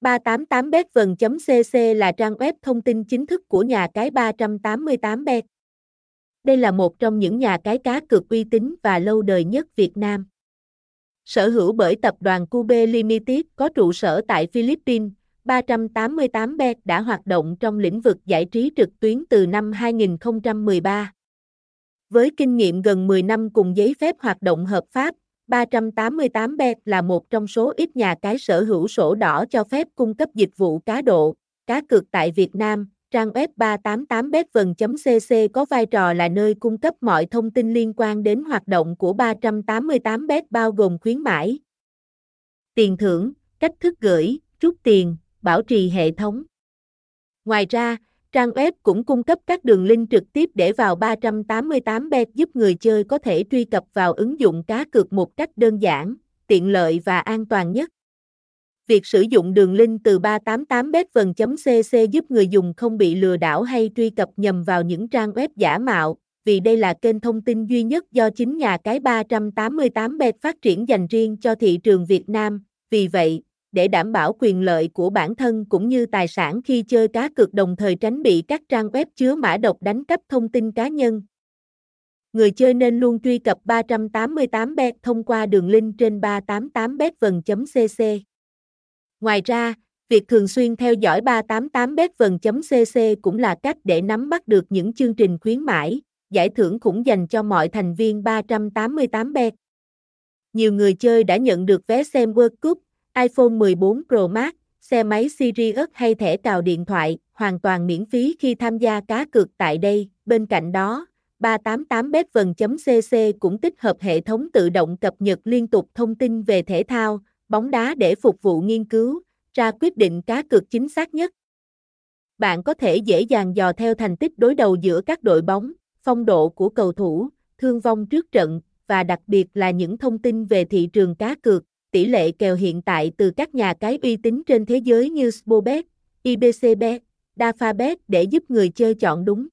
388bet.cc là trang web thông tin chính thức của nhà cái 388bet. Đây là một trong những nhà cái cá cược uy tín và lâu đời nhất Việt Nam. Sở hữu bởi tập đoàn Cube Limited có trụ sở tại Philippines, 388bet đã hoạt động trong lĩnh vực giải trí trực tuyến từ năm 2013. Với kinh nghiệm gần 10 năm cùng giấy phép hoạt động hợp pháp, 388bet là một trong số ít nhà cái sở hữu sổ đỏ cho phép cung cấp dịch vụ cá độ, cá cược tại Việt Nam. Trang web 388bet.cc có vai trò là nơi cung cấp mọi thông tin liên quan đến hoạt động của 388bet bao gồm khuyến mãi, tiền thưởng, cách thức gửi, rút tiền, bảo trì hệ thống. Ngoài ra, trang web cũng cung cấp các đường link trực tiếp để vào 388bet giúp người chơi có thể truy cập vào ứng dụng cá cược một cách đơn giản, tiện lợi và an toàn nhất. Việc sử dụng đường link từ 388bet.cc giúp người dùng không bị lừa đảo hay truy cập nhầm vào những trang web giả mạo, vì đây là kênh thông tin duy nhất do chính nhà cái 388bet phát triển dành riêng cho thị trường Việt Nam. Vì vậy, để đảm bảo quyền lợi của bản thân cũng như tài sản khi chơi cá cược đồng thời tránh bị các trang web chứa mã độc đánh cắp thông tin cá nhân. Người chơi nên luôn truy cập 388bet thông qua đường link trên 388bet.cc. Ngoài ra, việc thường xuyên theo dõi 388bet.cc cũng là cách để nắm bắt được những chương trình khuyến mãi, giải thưởng khủng dành cho mọi thành viên 388bet. Nhiều người chơi đã nhận được vé xem World Cup, iPhone 14 Pro Max, xe máy Sirius hay thẻ cào điện thoại, hoàn toàn miễn phí khi tham gia cá cược tại đây. Bên cạnh đó, 388bet.cc cũng tích hợp hệ thống tự động cập nhật liên tục thông tin về thể thao, bóng đá để phục vụ nghiên cứu, ra quyết định cá cược chính xác nhất. Bạn có thể dễ dàng dò theo thành tích đối đầu giữa các đội bóng, phong độ của cầu thủ, thương vong trước trận và đặc biệt là những thông tin về thị trường cá cược, tỷ lệ kèo hiện tại từ các nhà cái uy tín trên thế giới như Spobet, IBCBet, DafaBet để giúp người chơi chọn đúng.